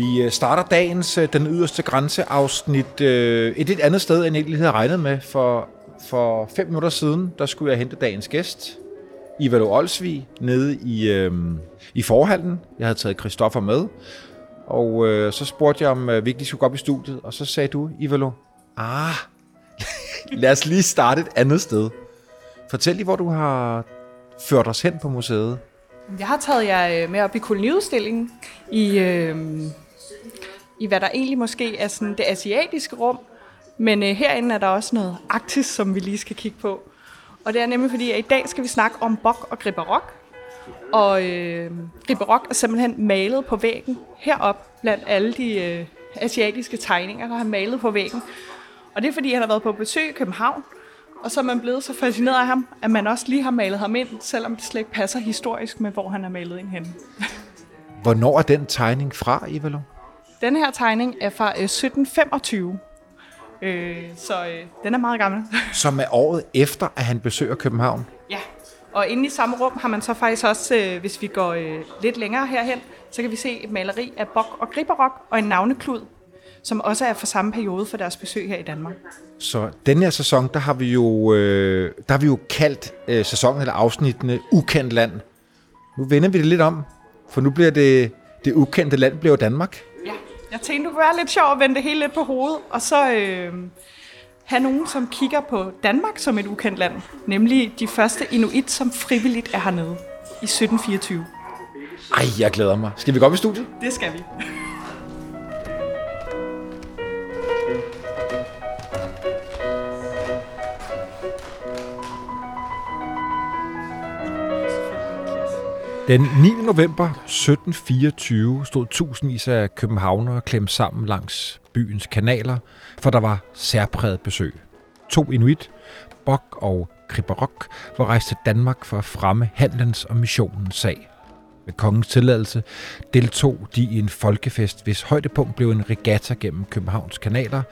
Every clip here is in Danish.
Vi øh, starter dagens øh, Den yderste grænse afsnit øh, et lidt andet sted, end jeg egentlig havde regnet med. For, for fem minutter siden, der skulle jeg hente dagens gæst, Ivalo Olsvig, nede i, øh, i forhallen. Jeg havde taget Christoffer med, og øh, så spurgte jeg, om øh, vi ikke lige skulle gå op i studiet, og så sagde du, Ivalo, ah, lad os lige starte et andet sted. Fortæl lige, hvor du har ført os hen på museet. Jeg har taget jer øh, med op i koloniudstillingen i, øh, i hvad der egentlig måske er sådan det asiatiske rum. Men øh, herinde er der også noget arktis, som vi lige skal kigge på. Og det er nemlig fordi, at i dag skal vi snakke om bok og griberok. Og øh, griberok er simpelthen malet på væggen herop blandt alle de øh, asiatiske tegninger, der har malet på væggen. Og det er fordi, han har været på besøg i København, og så er man blevet så fascineret af ham, at man også lige har malet ham ind, selvom det slet ikke passer historisk med, hvor han er malet ind hen. Hvornår er den tegning fra, Ivalo? Den her tegning er fra øh, 1725, øh, så øh, den er meget gammel. Som er året efter, at han besøger København. ja, og inde i samme rum har man så faktisk også, øh, hvis vi går øh, lidt længere herhen, så kan vi se et maleri af Bok og Gribberok og en navneklud, som også er fra samme periode for deres besøg her i Danmark. Så den her sæson, der har vi jo, øh, der har vi jo kaldt øh, sæsonen eller afsnittene Ukendt Land. Nu vender vi det lidt om, for nu bliver det, det ukendte land bliver Danmark. Ja, jeg tænkte, det kunne være lidt sjovt at vende det hele lidt på hovedet, og så øh, have nogen, som kigger på Danmark som et ukendt land. Nemlig de første inuit, som frivilligt er hernede i 1724. Ej, jeg glæder mig. Skal vi gå op i studiet? Det skal vi. Den 9. november 1724 stod tusindvis af københavnere klemt sammen langs byens kanaler, for der var særpræget besøg. To inuit, Bok og Kriberok, var rejst til Danmark for at fremme handlens og missionens sag. Med kongens tilladelse deltog de i en folkefest, hvis højdepunkt blev en regatta gennem Københavns kanaler,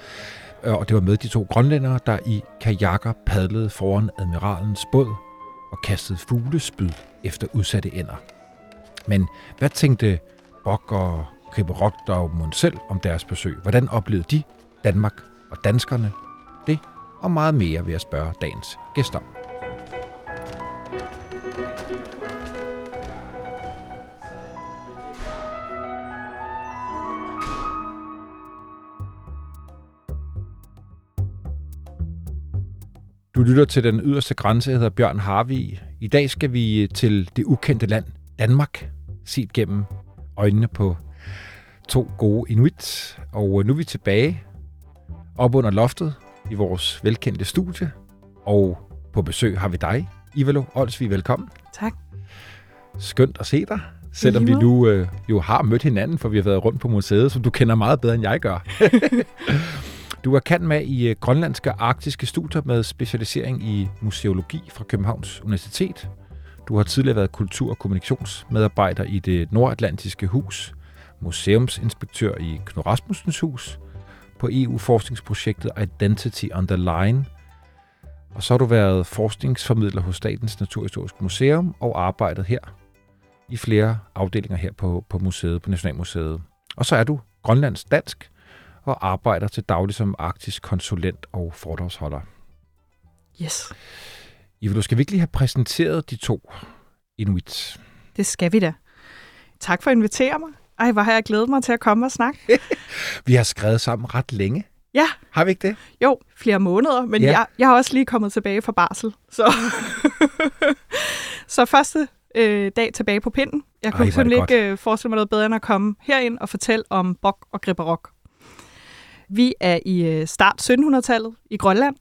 øh, og det var med de to grønlændere, der i kajakker padlede foran admiralens båd og kastede fuglespyd efter udsatte ender. Men hvad tænkte Bok og Kriberok og Mund selv om deres besøg? Hvordan oplevede de Danmark og danskerne? Det og meget mere vil jeg spørge dagens gæster om. Du lytter til den yderste grænse, jeg hedder Bjørn Harvig. I dag skal vi til det ukendte land, Danmark, set gennem øjnene på to gode inuit. Og nu er vi tilbage op under loftet i vores velkendte studie. Og på besøg har vi dig, Ivalo Olsvig. Velkommen. Tak. Skønt at se dig. Selvom vi nu øh, jo har mødt hinanden, for vi har været rundt på museet, som du kender meget bedre, end jeg gør. Du er kendt med i øh, grønlandske og arktiske studier med specialisering i museologi fra Københavns Universitet. Du har tidligere været kultur- og kommunikationsmedarbejder i det nordatlantiske hus, museumsinspektør i Knud Rasmussens hus, på EU-forskningsprojektet Identity on the Line, og så har du været forskningsformidler hos Statens Naturhistoriske Museum og arbejdet her i flere afdelinger her på, på museet, på Nationalmuseet. Og så er du grønlands dansk, og arbejder til daglig som arktisk konsulent og foredragsholder. Yes, Ivo, du skal virkelig have præsenteret de to inuits. det skal vi da. Tak for at invitere mig. Ej, hvor har jeg glædet mig til at komme og snakke. Vi har skrevet sammen ret længe. Ja, Har vi ikke det? jo, flere måneder, men Ja. jeg, jeg har også lige kommet tilbage fra barsel. Så, så første øh, dag tilbage på pinden. Jeg Ej, kunne det simpelthen ikke øh, forestille mig noget bedre end at komme herind og fortælle om bok og gribberok. Vi er i øh, start 1700-tallet i Grønland,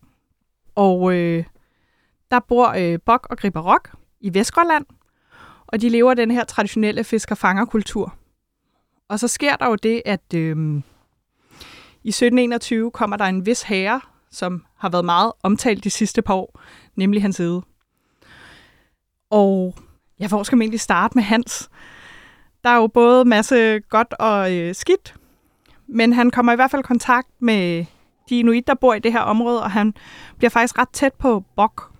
og øh, der bor øh, bok og griberok i Vestgrønland, og de lever den her traditionelle fisker-fanger-kultur. Og så sker der jo det, at øh, i 1721 kommer der en vis herre, som har været meget omtalt de sidste par år, nemlig hans ede. Og ja, hvor skal man egentlig starte med Hans? Der er jo både masse godt og øh, skidt, men han kommer i hvert fald i kontakt med de inuit, der bor i det her område, og han bliver faktisk ret tæt på Bok.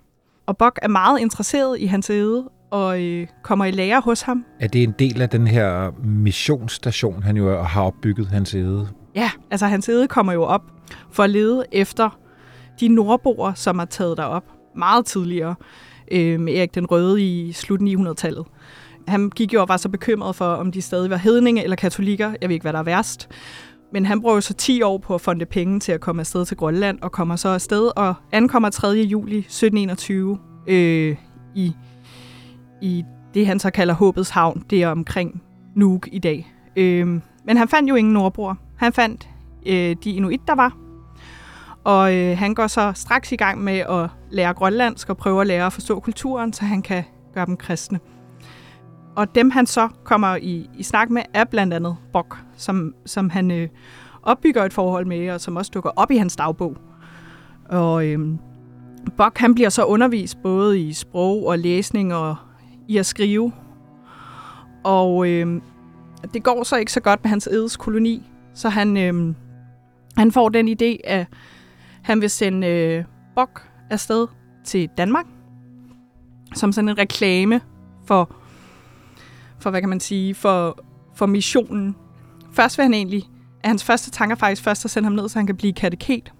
Og Bok er meget interesseret i hans æde, og øh, kommer i lære hos ham. Er det en del af den her missionsstation, han jo har opbygget hans æde? Ja, altså hans æde kommer jo op for at lede efter de nordboer, som er taget derop meget tidligere øh, med Erik den Røde i slut 900-tallet. Han gik jo og var så bekymret for, om de stadig var hedninge eller katolikker. Jeg ved ikke, hvad der er værst. Men han bruger så 10 år på at fonde penge til at komme afsted til Grønland, og kommer så afsted og ankommer 3. juli 1721 øh, i, i det, han så kalder Håbets Havn. Det er omkring Nuuk i dag. Øh, men han fandt jo ingen nordbror. Han fandt øh, de inuit, der var. Og øh, han går så straks i gang med at lære grønlandsk og prøve at lære at forstå kulturen, så han kan gøre dem kristne. Og dem han så kommer i, i snak med, er blandt andet Bok, som, som han øh, opbygger et forhold med, og som også dukker op i hans dagbog. Og øh, Bok han bliver så undervist både i sprog og læsning og i at skrive. Og øh, det går så ikke så godt med hans edes koloni, så han, øh, han får den idé, at han vil sende øh, Bok afsted til Danmark, som sådan en reklame for, for hvad kan man sige, for, for missionen. Først vil han egentlig, at hans første tanker faktisk først at sende ham ned, så han kan blive kateket.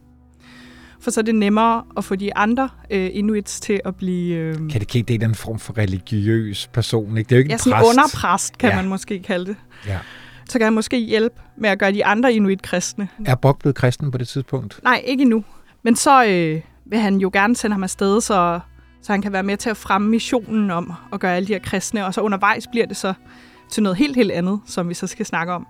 For så er det nemmere at få de andre øh, inuits til at blive... Øh, kateket, det er en form for religiøs person, ikke? Det er jo ikke ja, en præst. underpræst, kan Ja. man måske kalde det. Ja. Så kan han måske hjælpe med at gøre de andre inuit kristne. Er Bok blevet kristen på det tidspunkt? Nej, ikke endnu. Men så øh, vil han jo gerne sende ham afsted, så, så han kan være med til at fremme missionen om at gøre alle de her kristne. Og så undervejs bliver det så til noget helt, helt andet, som vi så skal snakke om.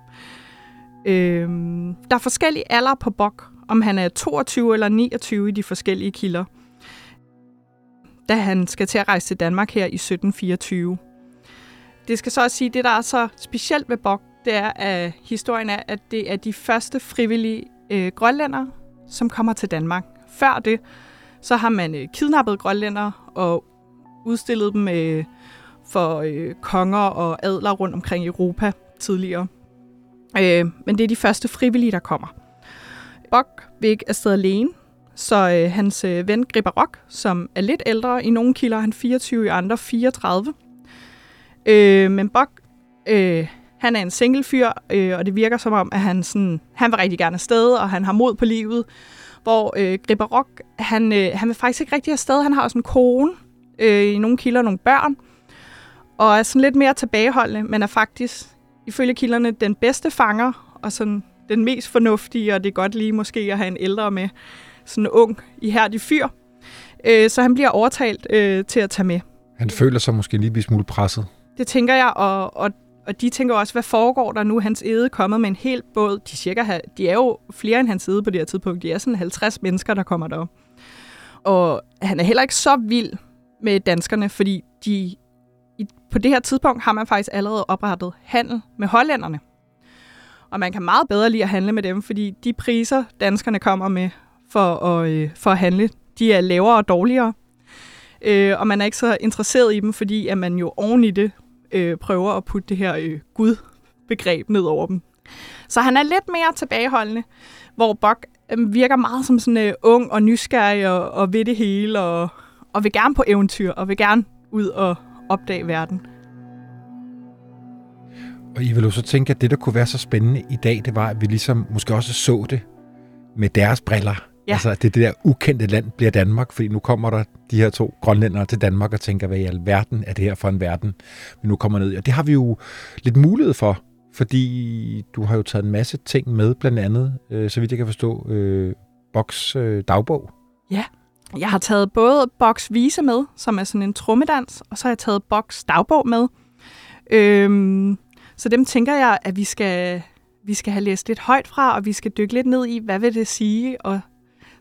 Øhm, der er forskellige alder på Bok, om han er 22 eller 29 i de forskellige kilder, da han skal til at rejse til Danmark her i 1724. Det skal så også sige, at det, der er så specielt ved Bok, det er, at historien er, at det er de første frivillige øh, grønlænder, som kommer til Danmark. Før det, så har man øh, kidnappet grønlænder og udstillet dem øh, for øh, konger og adler rundt omkring i Europa tidligere. Øh, men det er de første frivillige, der kommer. Bok vil ikke afsted alene, så øh, hans øh, ven Gripper Rock, som er lidt ældre i nogle kilder, han 24, i andre 34. Øh, men Bok, øh, han er en single fyr, øh, og det virker som om, at han, sådan, han vil rigtig gerne afsted, og han har mod på livet. Hvor øh, Gripper Rock, han, øh, han vil faktisk ikke rigtig afsted. Han har også en kone, øh, i nogle kilder nogle børn, og er sådan lidt mere tilbageholdende, men er faktisk, ifølge kilderne, den bedste fanger, og sådan den mest fornuftige, og det er godt lige måske at have en ældre med, sådan en ung, ihærdig fyr. Øh, så han bliver overtalt øh, til at tage med. Han føler sig måske lige smule presset. Det tænker jeg, og, og, og de tænker også, hvad foregår der nu? Hans æde er kommet med en hel båd. De, cirka, de er jo flere end hans æde på det her tidspunkt. De er sådan 50 mennesker, der kommer derop. Og han er heller ikke så vild med danskerne, fordi de, i, på det her tidspunkt har man faktisk allerede oprettet handel med hollænderne. Og man kan meget bedre lide at handle med dem, fordi de priser, danskerne kommer med for at, øh, for at handle, de er lavere og dårligere. Øh, og man er ikke så interesseret i dem, fordi at man jo oven i det øh, prøver at putte det her øh, Gud-begreb ned over dem. Så han er lidt mere tilbageholdende, hvor Bok øh, virker meget som sådan øh, ung og nysgerrig og, og ved det hele, og, og vil gerne på eventyr, og vil gerne ud og opdage verden. Og I vil jo så tænke, at det, der kunne være så spændende i dag, det var, at vi ligesom måske også så det med deres briller. Ja. Altså, det, det der ukendte land bliver Danmark, fordi nu kommer der de her to grønlændere til Danmark og tænker, hvad i alverden er det her for en verden, vi nu kommer ned i. Og det har vi jo lidt mulighed for, fordi du har jo taget en masse ting med, blandt andet, øh, så vidt jeg kan forstå, øh, Boks øh, dagbog. Jeg har taget både Boks Vise med, som er sådan en trummedans, og så har jeg taget Boks dagbog med. Øhm, så dem tænker jeg, at vi skal, vi skal have læst lidt højt fra, og vi skal dykke lidt ned i, hvad vil det sige at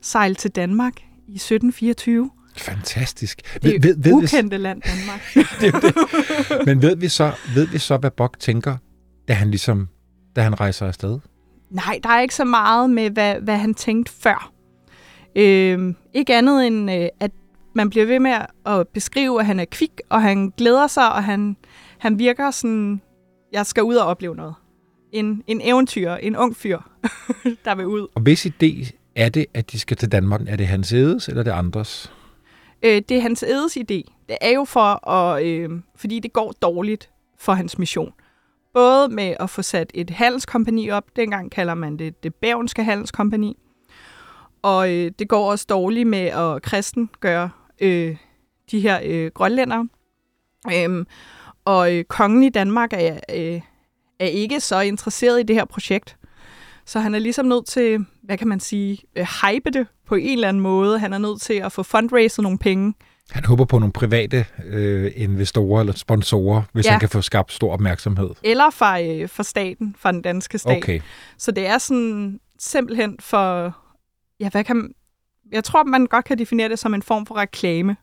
sejle til Danmark i 1724. Fantastisk. Det er ved, ved, vi, ukendte land, Danmark. det det. Men ved vi, så, ved vi så, hvad Bok tænker, da han ligesom, da han rejser afsted? Nej, der er ikke så meget med, hvad, hvad han tænkte før. Øhm, ikke andet end, øh, at man bliver ved med at beskrive, at han er kvik, og han glæder sig, og han, han virker sådan, jeg skal ud og opleve noget. En, en eventyr, en ung fyr, der vil ud. Og hvis idé er det, at de skal til Danmark? Er det hans edes, eller er det andres? Øh, det er hans edes idé. Det er jo for at, øh, fordi det går dårligt for hans mission. Både med at få sat et handelskompani op, dengang kalder man det det bævnske handelskompani, og øh, det går også dårligt med at kristen gøre øh, de her øh, grønlændere. Øhm, og øh, kongen i Danmark er, øh, er ikke så interesseret i det her projekt. Så han er ligesom nødt til, hvad kan man sige, øh, hype det på en eller anden måde. Han er nødt til at få fundraiset nogle penge. Han håber på nogle private øh, investorer eller sponsorer, hvis ja. han kan få skabt stor opmærksomhed. Eller fra, øh, fra staten, fra den danske stat. Okay. Så det er sådan simpelthen for, ja, hvad kan jeg tror, man godt kan definere det som en form for reklame.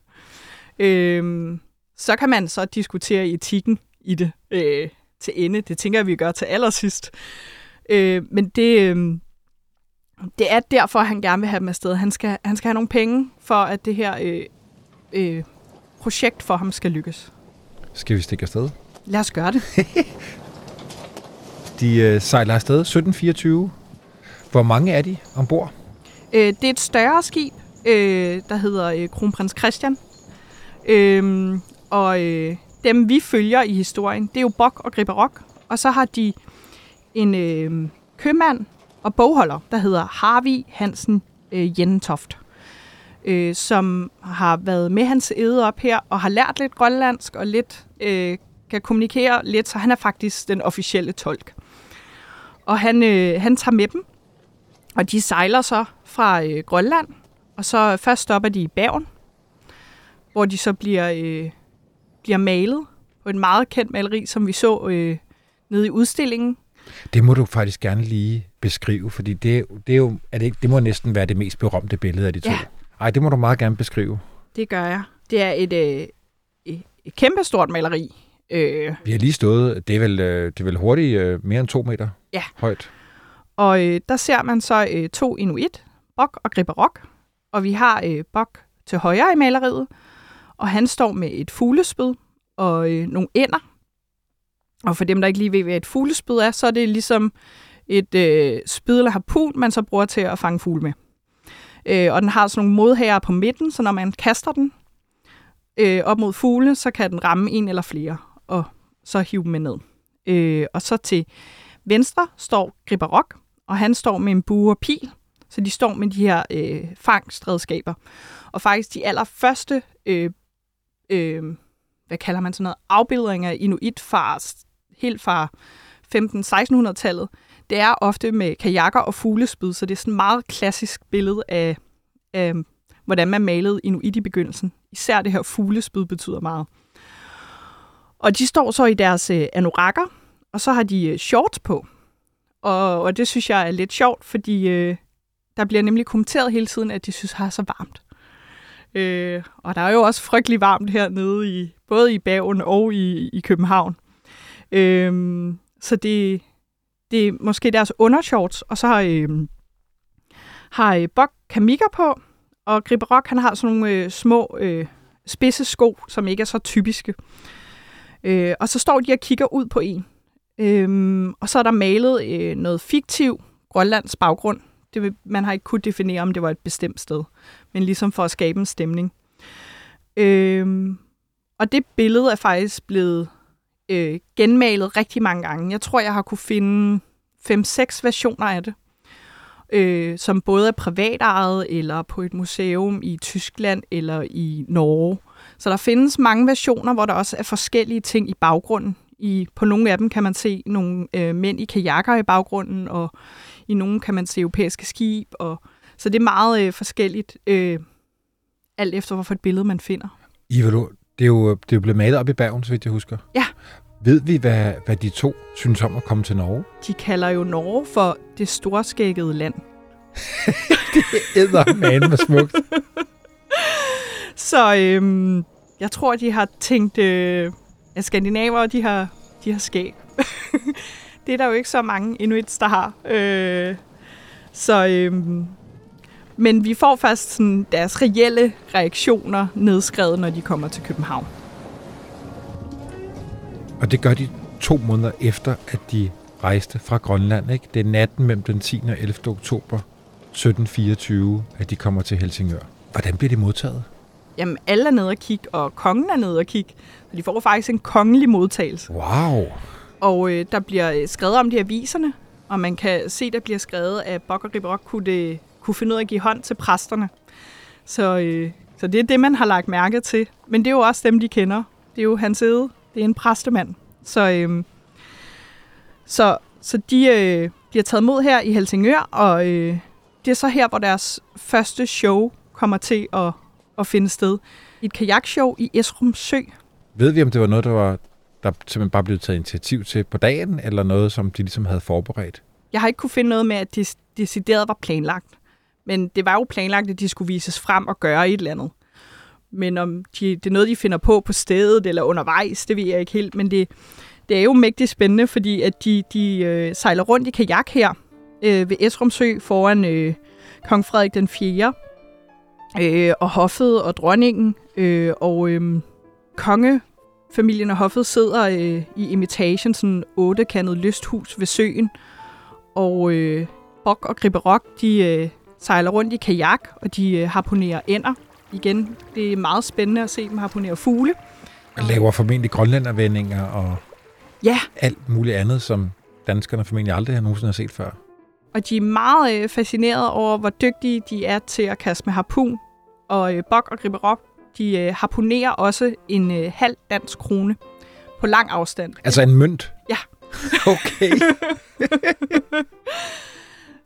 Øhm, så kan man så diskutere etikken i det øh, til ende. Det tænker jeg, vi gør til allersidst. Øh, men det, øh, det er derfor, han gerne vil have dem afsted. Han skal, han skal have nogle penge for, at det her øh, øh, projekt for ham skal lykkes. Skal vi stikke afsted? Lad os gøre det. de øh, sejler afsted 1724. Hvor mange er de ombord? Øh, det er et større skib, øh, der hedder øh, Kronprins Christian. Øh, og øh, dem, vi følger i historien, det er jo Bok og Gribberok. Og så har de en øh, købmand og bogholder, der hedder Harvey Hansen øh, Jentoft, øh, som har været med hans æde op her og har lært lidt grønlandsk og lidt øh, kan kommunikere lidt, så han er faktisk den officielle tolk. Og han, øh, han tager med dem, og de sejler så fra øh, Grønland, og så først stopper de i Bergen, hvor de så bliver, øh, bliver malet på et meget kendt maleri, som vi så øh, nede i udstillingen. Det må du faktisk gerne lige beskrive, fordi det, det, er jo, er det, ikke, det må næsten være det mest berømte billede af de to. Ja. Ej, det må du meget gerne beskrive. Det gør jeg. Det er et, øh, et, kæmpestort maleri. Øh. Vi har lige stået, det er vel, øh, det er vel hurtigt øh, mere end to meter ja. højt. Og øh, der ser man så øh, to inuit, Bok og Gribberok. Og vi har øh, Bok til højre i maleriet, og han står med et fuglespyd og øh, nogle ænder. Og for dem, der ikke lige ved, hvad et fuglespyd er, så er det ligesom et øh, spyd eller harpun, man så bruger til at fange fugle med. Øh, og den har sådan nogle modhager på midten, så når man kaster den øh, op mod fugle, så kan den ramme en eller flere, og så hive dem med ned. Øh, og så til venstre står Griberok, og han står med en bue og pil, så de står med de her øh, fangstredskaber. Og faktisk de allerførste, øh, øh, hvad kalder man sådan noget, afbildninger af inuit fra, helt fra 15-1600-tallet, det er ofte med kajakker og fuglespyd, så det er sådan et meget klassisk billede af, af hvordan man malede inuit i begyndelsen. Især det her fuglespyd betyder meget. Og de står så i deres øh, anorakker, og så har de øh, shorts på. Og, og det synes jeg er lidt sjovt, fordi øh, der bliver nemlig kommenteret hele tiden, at de synes, det er så varmt. Øh, og der er jo også frygtelig varmt hernede, i, både i Bagen og i, i København. Øh, så det, det er måske deres undershorts, og så har, øhm, har øh, Bok kamikker på, og Griberok han har sådan nogle øh, små øh, spidse sko, som ikke er så typiske. Øh, og så står de og kigger ud på en. Øhm, og så er der malet øh, noget fiktiv Grønlands baggrund. Det vil, man har ikke kunne definere, om det var et bestemt sted, men ligesom for at skabe en stemning. Øhm, og det billede er faktisk blevet øh, genmalet rigtig mange gange. Jeg tror, jeg har kunne finde 5-6 versioner af det, øh, som både er privatejet eller på et museum i Tyskland eller i Norge. Så der findes mange versioner, hvor der også er forskellige ting i baggrunden. I, på nogle af dem kan man se nogle øh, mænd i kajakker i baggrunden, og i nogle kan man se europæiske skib. Og, så det er meget øh, forskelligt, øh, alt efter hvorfor et billede man finder. Ivalo, det er jo, det er jo blevet malet op i Bergen, så vidt jeg husker. Ja. Ved vi, hvad, hvad de to synes om at komme til Norge? De kalder jo Norge for det storskækkede land. det man med smukt. Så øhm, jeg tror, de har tænkt, øh, at skandinaver, de har, de har skæg. det er der jo ikke så mange inuits, der har. Øh, så, øhm, men vi får først sådan deres reelle reaktioner nedskrevet, når de kommer til København. Og det gør de to måneder efter, at de rejste fra Grønland. Ikke? Det er natten mellem den 10. og 11. oktober 1724, at de kommer til Helsingør. Hvordan bliver de modtaget? Jamen, alle er nede og kigge, og kongen er nede og kigge. Så de får faktisk en kongelig modtagelse. Wow! Og øh, der bliver øh, skrevet om det i aviserne, og man kan se, der bliver skrevet, at Bok og Riberok kunne, det, kunne finde ud af at give hånd til præsterne. Så, øh, så det er det, man har lagt mærke til. Men det er jo også dem, de kender. Det er jo hans ede. Det er en præstemand. Så, øh, så, så de øh, bliver taget mod her i Helsingør, og øh, det er så her, hvor deres første show kommer til at, at finde sted. Et kajakshow i Esrum Sø. Ved vi, om det var noget, der var der simpelthen bare blev taget initiativ til på dagen, eller noget, som de ligesom havde forberedt? Jeg har ikke kunne finde noget med, at det decideret var planlagt. Men det var jo planlagt, at de skulle vises frem og gøre et eller andet. Men om de, det er noget, de finder på på stedet eller undervejs, det ved jeg ikke helt. Men det, det er jo mægtigt spændende, fordi at de, de øh, sejler rundt i kajak her øh, ved Esrumsø foran øh, kong Frederik den 4. Øh, og hoffet og dronningen øh, og øh, kongefamilien og hoffet sidder øh, i imitagen, sådan ottekantet lysthus ved søen. Og øh, Bok og Griberok, de øh, sejler rundt i kajak, og de øh, harponerer ender. Igen, det er meget spændende at se dem harponere fugle. Og laver formentlig grønlændervendinger og Ja, alt muligt andet, som danskerne formentlig aldrig har nogensinde har set før. og de er meget øh, fascineret over, hvor dygtige de er til at kaste med harpun. Og øh, Bok og Gribberok, de harponerer også en halv dansk krone på lang afstand. Altså en mønt? Ja. Okay.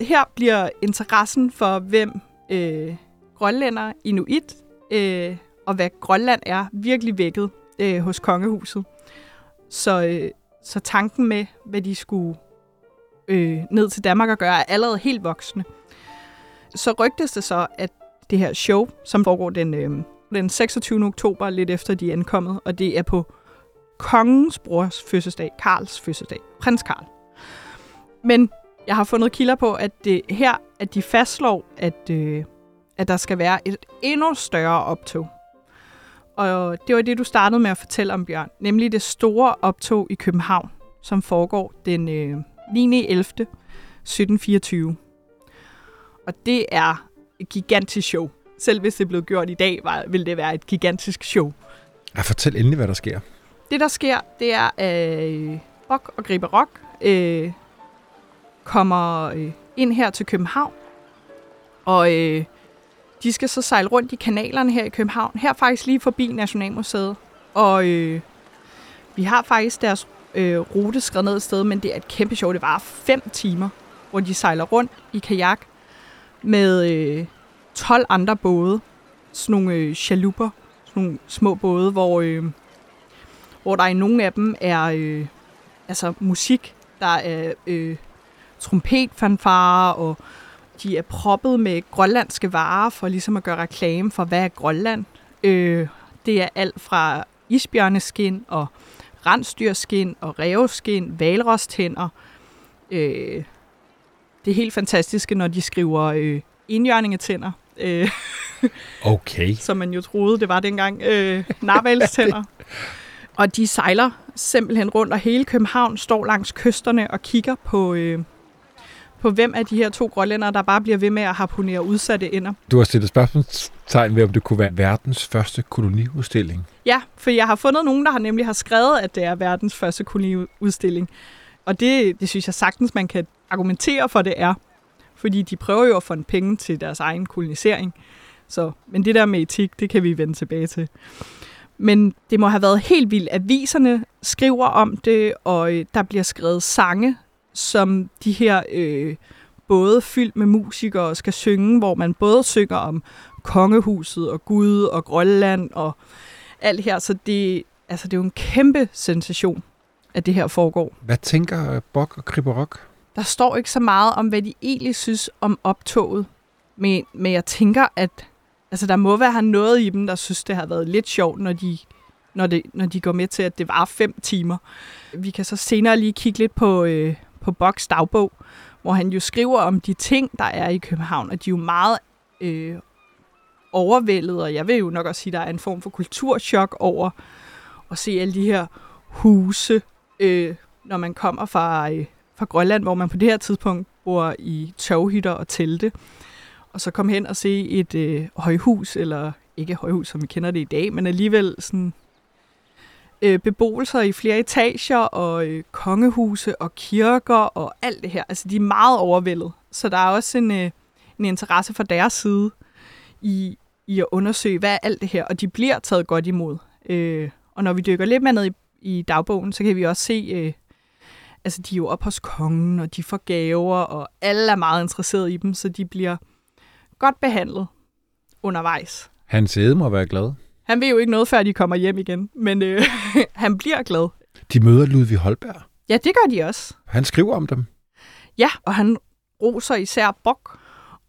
Her bliver interessen for, hvem øh, grønlænder, inuit øh, og hvad Grønland er, virkelig vækket øh, hos kongehuset. Så, øh, så tanken med, hvad de skulle øh, ned til Danmark og gøre, er allerede helt voksne. Så rygtes det så, at det her show, som foregår den, øh, den 26. oktober, lidt efter de er ankommet, og det er på kongens brors fødselsdag, Karls fødselsdag, prins Karl. Men jeg har fundet kilder på, at det her, at de fastslår, at, øh, at der skal være et endnu større optog. Og det var det, du startede med at fortælle om, Bjørn. Nemlig det store optog i København, som foregår den øh, 9. 11. 1724. Og det er et gigantisk show. Selv hvis det blev gjort i dag, var, ville det være et gigantisk show. Ja, fortæl endelig, hvad der sker. Det, der sker, det er, at øh, Bok og Gribe Rock øh, kommer øh, ind her til København. Og øh, de skal så sejle rundt i kanalerne her i København. Her faktisk lige forbi Nationalmuseet. Og øh, vi har faktisk deres øh, rute skrevet ned et sted, men det er et kæmpe show. Det var fem timer, hvor de sejler rundt i kajak med øh, 12 andre både. Sådan nogle øh, chaluper, sådan nogle små både, hvor, øh, hvor der i nogle af dem er øh, altså musik. Der er øh, trompetfanfarer, og de er proppet med grønlandske varer for ligesom at gøre reklame for, hvad er Grønland. Øh, det er alt fra isbjørneskin og rensdyrskin og revskin, valrostænder. Øh, det er helt fantastiske, når de skriver øh, indjørningetænder. Øh, Okay. som man jo troede, det var dengang. Øh, narvalstænder. Og de sejler simpelthen rundt, og hele København står langs kysterne og kigger på, øh, på hvem af de her to grønlændere, der bare bliver ved med at harponere udsatte ender. Du har stillet spørgsmålstegn ved, om det kunne være verdens første koloniudstilling. Ja, for jeg har fundet nogen, der har nemlig har skrevet, at det er verdens første koloniudstilling. Og det, det synes jeg sagtens, man kan argumentere for, det er. Fordi de prøver jo at få en penge til deres egen kolonisering. Så, men det der med etik, det kan vi vende tilbage til. Men det må have været helt vildt. Aviserne skriver om det, og øh, der bliver skrevet sange, som de her øh, både fyldt med musikere skal synge, hvor man både synger om kongehuset og Gud og Grønland og alt her. Så det, altså, det er jo en kæmpe sensation, at det her foregår. Hvad tænker Bok og Kriberok? Der står ikke så meget om, hvad de egentlig synes om optoget. Men, men jeg tænker, at altså, der må være noget i dem, der synes, det har været lidt sjovt, når de, når, det, når de går med til, at det var fem timer. Vi kan så senere lige kigge lidt på, øh, på Boks dagbog, hvor han jo skriver om de ting, der er i København, og de er jo meget øh, overvældet, og jeg vil jo nok også sige, at der er en form for kulturschok over at se alle de her huse, øh, når man kommer fra, øh, fra Grønland, hvor man på det her tidspunkt bor i toghytter og telte. og så komme hen og se et øh, højhus, eller ikke højhus, som vi kender det i dag, men alligevel sådan øh, beboelser i flere etager, og øh, kongehuse og kirker og alt det her. Altså, de er meget overvældet. Så der er også en, øh, en interesse fra deres side i, i at undersøge, hvad er alt det her, og de bliver taget godt imod. Øh, og når vi dykker lidt mere ned i, i dagbogen, så kan vi også se, øh, altså de er jo op hos kongen, og de får gaver, og alle er meget interesserede i dem, så de bliver godt behandlet undervejs. Hans æde må være glad. Han ved jo ikke noget, før de kommer hjem igen, men øh, han bliver glad. De møder Ludvig Holberg. Ja, det gør de også. Han skriver om dem. Ja, og han roser især Bok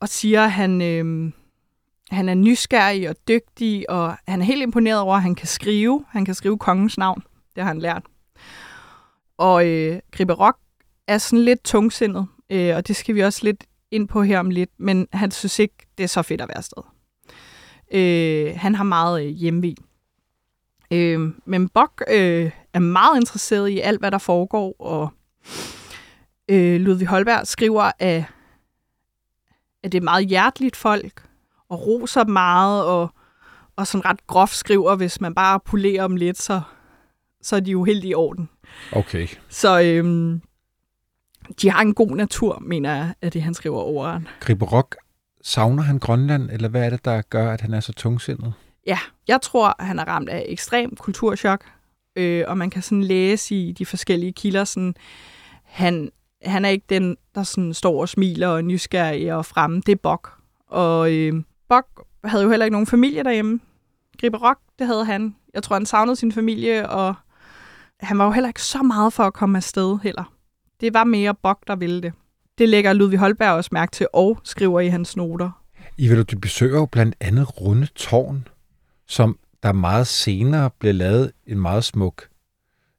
og siger, at han, øh, han er nysgerrig og dygtig, og han er helt imponeret over, at han kan skrive. Han kan skrive kongens navn. Det har han lært. Og øh, Gribbe Rock er sådan lidt tungsindet, øh, og det skal vi også lidt ind på her om lidt, men han synes ikke, det er så fedt at være afsted. Øh, han har meget øh, hjemmevi. Øh, men Bok øh, er meget interesseret i alt, hvad der foregår, og øh, Ludvig Holberg skriver, at, at det er meget hjerteligt folk, og roser meget, og, og sådan ret groft skriver, hvis man bare polerer dem lidt, så, så er de jo helt i orden. Okay. Så øhm, de har en god natur, mener jeg, at det han skriver over. Gribbe Rock, savner han Grønland, eller hvad er det, der gør, at han er så tungsindet? Ja, jeg tror, han er ramt af ekstrem kulturschok, øh, og man kan sådan læse i de forskellige kilder, sådan, han, han er ikke den, der sådan står og smiler og nysgerrig og fremme. Det er Bok. Og øh, Bok havde jo heller ikke nogen familie derhjemme. Gribbe Rock, det havde han. Jeg tror, han savnede sin familie, og han var jo heller ikke så meget for at komme afsted heller. Det var mere Bok, der ville det. Det lægger Ludvig Holberg også mærke til og skriver i hans noter. I vil du besøger jo blandt andet Runde Tårn, som der meget senere blev lavet en meget smuk.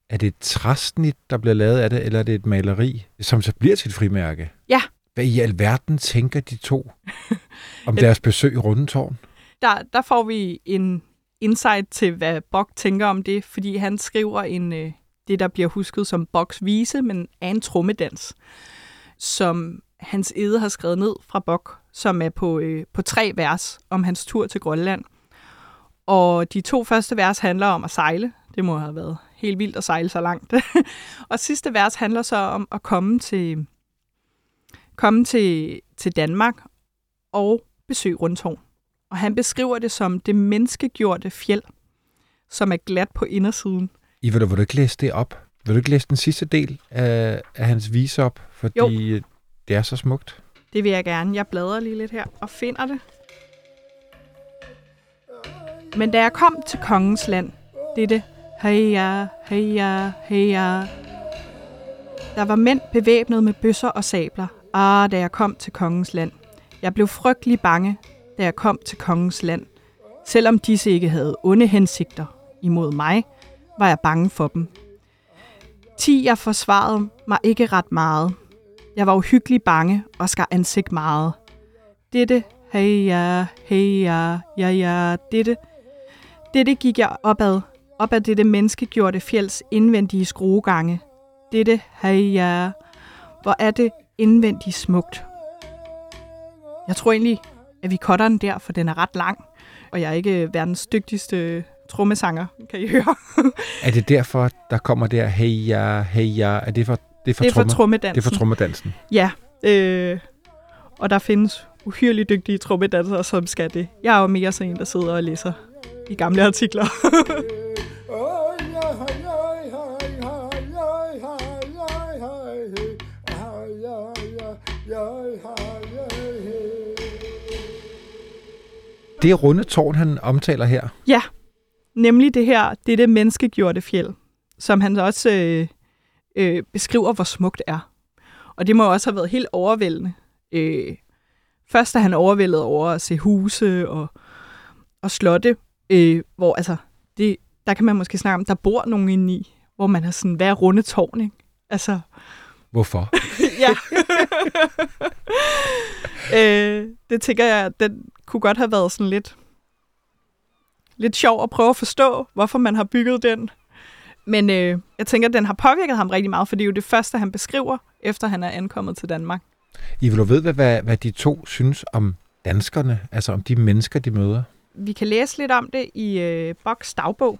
Er det et træsnit, der bliver lavet af det, eller er det et maleri, som så bliver til et frimærke? Ja. Hvad i alverden tænker de to om deres besøg i Rundetårn? Der, der får vi en insight til, hvad Bok tænker om det, fordi han skriver en, øh, det, der bliver husket som Boks vise, men er en trommedans, som hans ede har skrevet ned fra Bok, som er på, øh, på tre vers om hans tur til Grønland. Og de to første vers handler om at sejle. Det må have været helt vildt at sejle så langt. og sidste vers handler så om at komme til, komme til, til Danmark og besøge Rundtårn. Og han beskriver det som det menneskegjorte fjeld, som er glat på indersiden. I vil du, vil du ikke læse det op? Vil du ikke læse den sidste del af, af hans vise op? Fordi jo. det er så smukt. Det vil jeg gerne. Jeg bladrer lige lidt her og finder det. Men da jeg kom til kongens land, det er det, heja, heja, heja. Der var mænd bevæbnet med bøsser og sabler. Ah, da jeg kom til kongens land. Jeg blev frygtelig bange, da jeg kom til kongens land. Selvom disse ikke havde onde hensigter imod mig, var jeg bange for dem. Ti, jeg forsvarede mig ikke ret meget. Jeg var uhyggelig bange og skar ansigt meget. Dette, hey ja, hey ja, ja ja, dette. Dette gik jeg opad, op ad dette menneskegjorte fjels indvendige skruegange. Dette, hey ja, hvor er det indvendigt smukt. Jeg tror egentlig, at vi cutter den der, for den er ret lang, og jeg er ikke verdens dygtigste trommesanger, kan I høre. er det derfor, der kommer der, hey ja, hey ja, er det for, det er for, det er for trommedansen? Det er for trommedansen. Ja, øh, og der findes uhyrligt dygtige trommedansere, som skal det. Jeg er jo mere sådan en, der sidder og læser i gamle artikler. Det er runde tårn, han omtaler her. Ja, nemlig det her, det er det menneskegjorte fjeld, som han også øh, øh, beskriver, hvor smukt er. Og det må også have været helt overvældende. Øh, først er han overvældet over at se huse og, og slotte, øh, hvor altså, det, der kan man måske snakke om, der bor nogen inde i, hvor man har sådan, hver runde tårn, ikke? Altså, Hvorfor? ja. øh, det tænker jeg, den kunne godt have været sådan lidt, lidt sjov at prøve at forstå, hvorfor man har bygget den. Men øh, jeg tænker, at den har påvirket ham rigtig meget, for det er jo det første, han beskriver, efter han er ankommet til Danmark. I vil ved, hvad, hvad, hvad de to synes om danskerne, altså om de mennesker, de møder? Vi kan læse lidt om det i øh, Boks dagbog.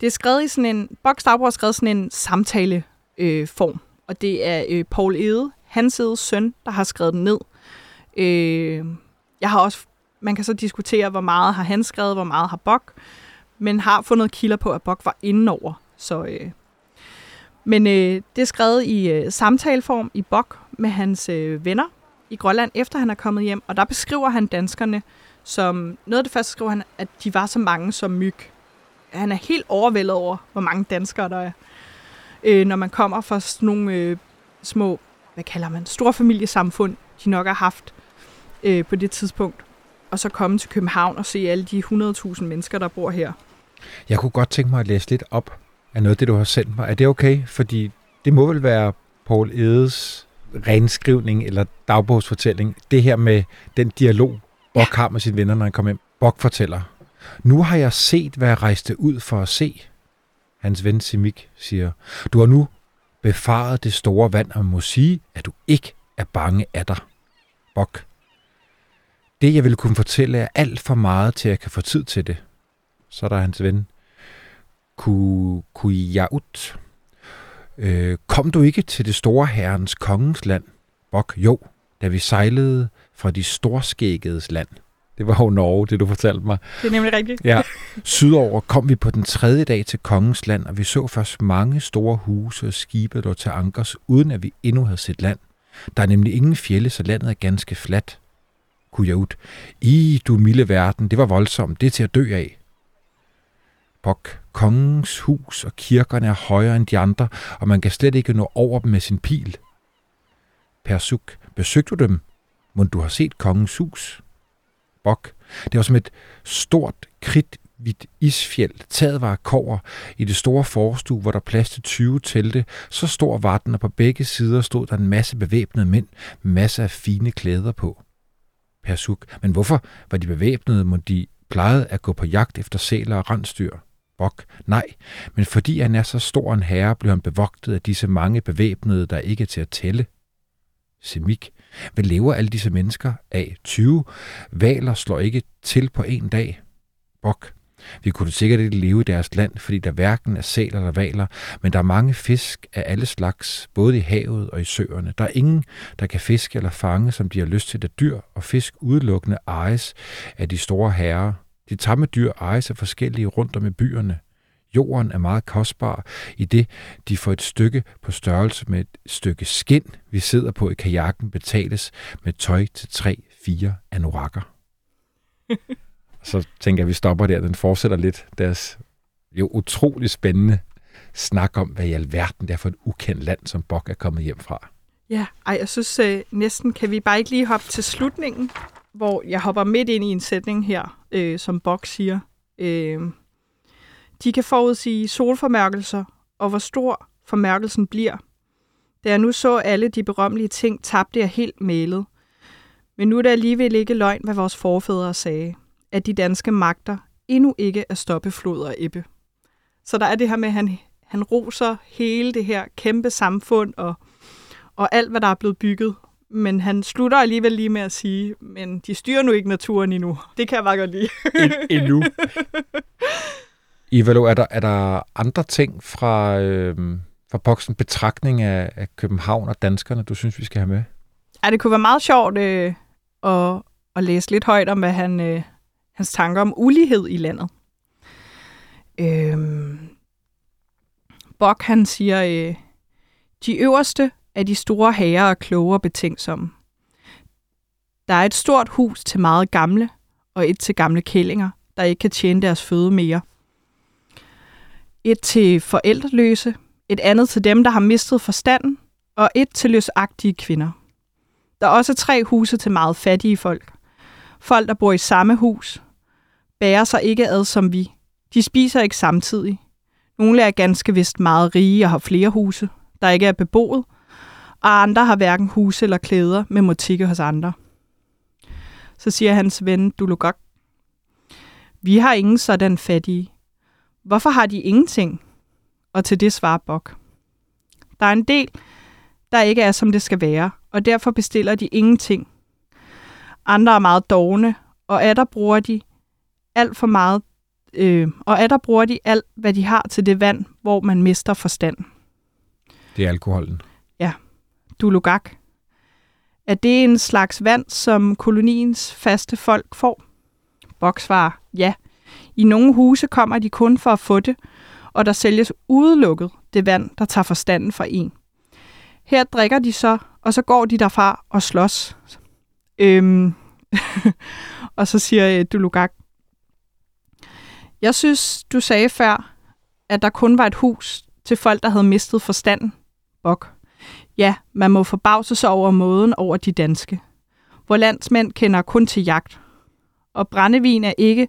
Det er skrevet i sådan en, Boks dagbog er skrevet sådan en samtaleform, øh, form, og det er øh, Paul Ede, hans Edes søn, der har skrevet den ned. Øh, jeg har også, man kan så diskutere, hvor meget har han skrevet, hvor meget har Bok, men har fundet kilder på, at Bok var indenover. Så, øh, men øh, det er skrevet i øh, samtaleform i Bok med hans øh, venner i Grønland, efter han er kommet hjem, og der beskriver han danskerne som, noget af det første skriver han, at de var så mange som myg. Han er helt overvældet over, hvor mange danskere der er. Øh, når man kommer fra sådan nogle øh, små, hvad kalder man, store familiesamfund, de nok har haft øh, på det tidspunkt. Og så komme til København og se alle de 100.000 mennesker, der bor her. Jeg kunne godt tænke mig at læse lidt op af noget af det, du har sendt mig. Er det okay? Fordi det må vel være Paul Edes renskrivning eller dagbogsfortælling. Det her med den dialog, Bok har med sine venner, når han kommer hjem. Bok fortæller, nu har jeg set, hvad jeg rejste ud for at se. Hans ven Simik siger, du har nu befaret det store vand, og må sige, at du ikke er bange af dig. Bok. Det, jeg vil kunne fortælle, er alt for meget, til at jeg kan få tid til det. Så er der hans ven. Kujaut. Øh, kom du ikke til det store herrens kongens land? Bok, jo, da vi sejlede fra de storskæggedes land. Det var jo Norge, det du fortalte mig. Det er nemlig rigtigt. Ja. Sydover kom vi på den tredje dag til kongens land, og vi så først mange store huse og skibe, der til ankers, uden at vi endnu havde set land. Der er nemlig ingen fjelle, så landet er ganske fladt. Kujaut. I, du milde verden, det var voldsomt, det er til at dø af. Bok, kongens hus og kirkerne er højere end de andre, og man kan slet ikke nå over dem med sin pil. Persuk, besøgte du dem? Må du har set kongens hus? Bok. Det var som et stort, kridhvidt isfjeld. Taget var kover. I det store forstue, hvor der plads til 20 telte, så stor var den, og på begge sider stod der en masse bevæbnede mænd, masser af fine klæder på. Persuk. Men hvorfor var de bevæbnede? Må de plejede at gå på jagt efter sæler og rensdyr? Bok. Nej, men fordi han er så stor en herre, blev han bevogtet af disse mange bevæbnede, der ikke er til at tælle. Semik. Hvad lever alle disse mennesker af? 20. Valer slår ikke til på en dag. Bok. Vi kunne sikkert ikke leve i deres land, fordi der hverken er sæler eller valer, men der er mange fisk af alle slags, både i havet og i søerne. Der er ingen, der kan fiske eller fange, som de har lyst til, da dyr og fisk udelukkende ejes af de store herrer. De tamme dyr ejes af forskellige rundt om i byerne. Jorden er meget kostbar i det, de får et stykke på størrelse med et stykke skind, vi sidder på i kajakken, betales med tøj til 3-4 anorakker. Så tænker jeg, at vi stopper der. Den fortsætter lidt deres jo utrolig spændende snak om, hvad i alverden det er for et ukendt land, som Bok er kommet hjem fra. Ja, ej, jeg synes øh, næsten, kan vi bare ikke lige hoppe til slutningen, hvor jeg hopper midt ind i en sætning her, øh, som Bok siger. Øh, de kan forudsige solformørkelser, og hvor stor formørkelsen bliver. Da jeg nu så alle de berømmelige ting, tabte jeg helt malet. Men nu er det alligevel ikke løgn, hvad vores forfædre sagde, at de danske magter endnu ikke er stoppe flod og ebbe. Så der er det her med, at han, han roser hele det her kæmpe samfund og, og alt, hvad der er blevet bygget. Men han slutter alligevel lige med at sige, men de styrer nu ikke naturen endnu. Det kan jeg bare godt lide. endnu. Ivalo, er der, er der andre ting fra, øh, fra boksen betragtning af, af København og danskerne, du synes, vi skal have med? Ja, det kunne være meget sjovt øh, at, at læse lidt højt om, hvad han, øh, hans tanker om ulighed i landet. Øh, Bok, han siger, øh, de øverste af de store herrer er kloge og betænksomme. Der er et stort hus til meget gamle, og et til gamle kællinger, der ikke kan tjene deres føde mere – et til forældreløse, et andet til dem, der har mistet forstanden, og et til løsagtige kvinder. Der er også tre huse til meget fattige folk. Folk, der bor i samme hus, bærer sig ikke ad som vi. De spiser ikke samtidig. Nogle er ganske vist meget rige og har flere huse, der ikke er beboet, og andre har hverken huse eller klæder med motikke hos andre. Så siger hans ven Dulugok, vi har ingen sådan fattige. Hvorfor har de ingenting? Og til det svarer Bok. Der er en del, der ikke er, som det skal være, og derfor bestiller de ingenting. andre er meget dogne, og er der bruger de alt for meget, øh, og er der bruger de alt, hvad de har til det vand, hvor man mister forstand. Det er alkoholen. Dulugak. Er det en slags vand, som koloniens faste folk får? Bok svarer, ja. I nogle huse kommer de kun for at få det, og der sælges udelukket det vand, der tager forstanden fra en. Her drikker de så, og så går de derfra og slås. Øhm, og så siger øh, Dulugak, jeg synes, du sagde før, at der kun var et hus til folk, der havde mistet forstanden. Bok. Ja, man må forbavse sig over måden over de danske. Hvor landsmænd kender kun til jagt. Og brændevin er ikke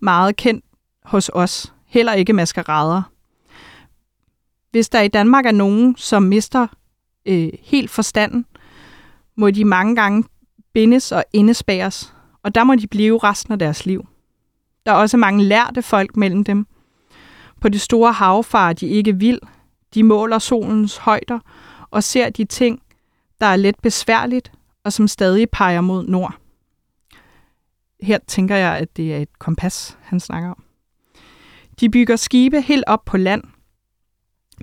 meget kendt hos os. Heller ikke maskerader. Hvis der i Danmark er nogen, som mister øh, helt forstanden, må de mange gange bindes og indespæres, og der må de blive resten af deres liv. Der er også mange lærte folk mellem dem. På det store hav farer de ikke vild. De måler solens højder og ser de ting, der er let besværligt og som stadig peger mod nord. Her tænker jeg, at det er et kompas, han snakker om. De bygger skibe helt op på land,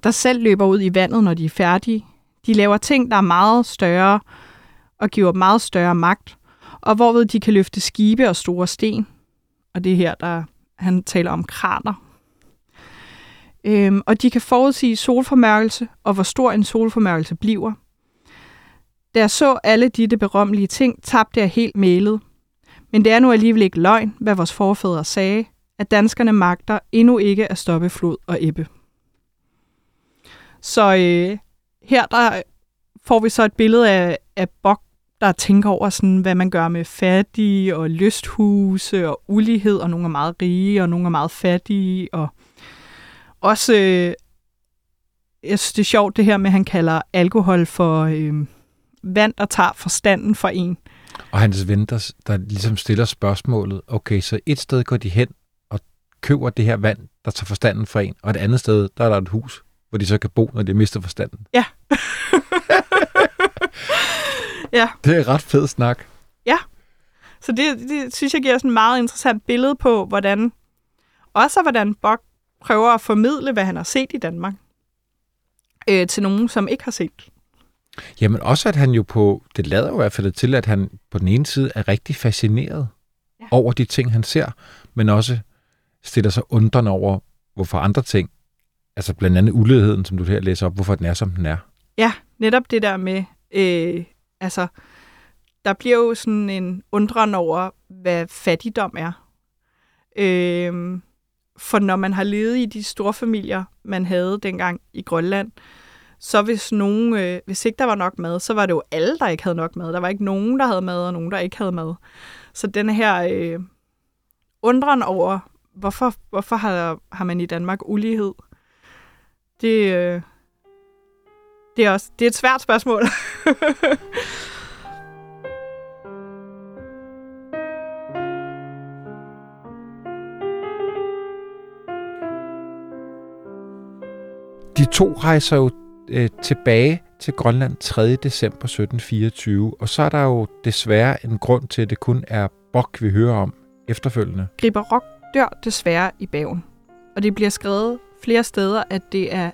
der selv løber ud i vandet, når de er færdige. De laver ting, der er meget større og giver meget større magt, og hvorved de kan løfte skibe og store sten. Og det er her, der han taler om krater. Øhm, og de kan forudsige solformørkelse, og hvor stor en solformørkelse bliver. Da jeg så alle de berømmelige ting, tabte jeg helt mælet. Men det er nu alligevel ikke løgn, hvad vores forfædre sagde, at danskerne magter endnu ikke at stoppe flod og ebbe. Så øh, her der får vi så et billede af, af Bok, der tænker over, sådan, hvad man gør med fattige og lysthuse og ulighed, og nogle er meget rige, og nogle er meget fattige, og også, øh, jeg synes, det er sjovt det her med, at han kalder alkohol for øh, vand, der tager forstanden for en. Og hans ven, der, der ligesom stiller spørgsmålet, okay, så et sted går de hen og køber det her vand, der tager forstanden for en, og et andet sted, der er der et hus, hvor de så kan bo, når de mister forstanden. Ja. ja. Det er ret fed snak. Ja. Så det, det synes jeg giver sådan et meget interessant billede på, hvordan også hvordan Bok prøver at formidle, hvad han har set i Danmark, øh, til nogen, som ikke har set. Jamen også, at han jo på, det lader jo i hvert fald til, at han på den ene side er rigtig fascineret ja. over de ting, han ser, men også stiller sig undrende over, hvorfor andre ting, altså blandt andet uligheden, som du her læser op, hvorfor den er, som den er. Ja, netop det der med, øh, altså, der bliver jo sådan en undren over, hvad fattigdom er. Øh, for når man har levet i de store familier, man havde dengang i Grønland, så hvis, nogen, øh, hvis ikke der var nok mad, så var det jo alle, der ikke havde nok mad. Der var ikke nogen, der havde mad, og nogen, der ikke havde mad. Så den her øh, undren over, hvorfor, hvorfor har, har man i Danmark ulighed, det, øh, det, er også, det er et svært spørgsmål. De to rejser jo øh, tilbage til Grønland 3. december 1724, og så er der jo desværre en grund til, at det kun er Bok, vi hører om efterfølgende. Griber Rock dør desværre i bagen, og det bliver skrevet flere steder, at det er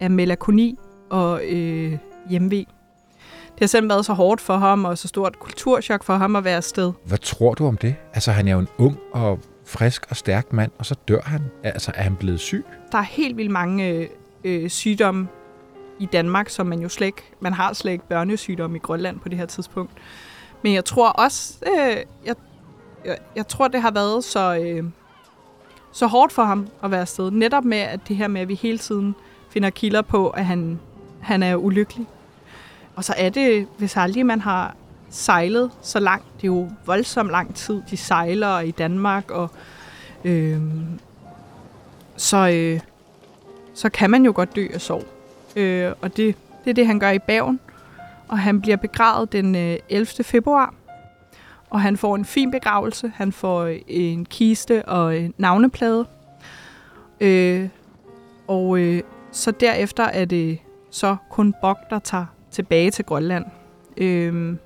af melakoni og øh, hjemve. Det har simpelthen været så hårdt for ham, og så stort kulturschok for ham at være afsted. Hvad tror du om det? Altså, han er jo en ung og frisk og stærk mand, og så dør han. Altså, er han blevet syg? Der er helt vildt mange øh, øh, sygdomme i Danmark, som man jo slet ikke, man har slet ikke børnesygdomme i Grønland på det her tidspunkt. Men jeg tror også, øh, jeg, jeg, jeg tror, det har været så, øh, så hårdt for ham at være afsted. Netop med at det her med, at vi hele tiden finder kilder på, at han, han er ulykkelig. Og så er det, hvis aldrig man har sejlet så langt, det er jo voldsomt lang tid, de sejler i Danmark, og øh, så, øh, så kan man jo godt dø af sorg. Øh, og det, det er det, han gør i Bagen. Og han bliver begravet den øh, 11. februar. Og han får en fin begravelse. Han får øh, en kiste og en navneplade. Øh, og øh, så derefter er det så kun Bok, der tager tilbage til Grønland. Øh,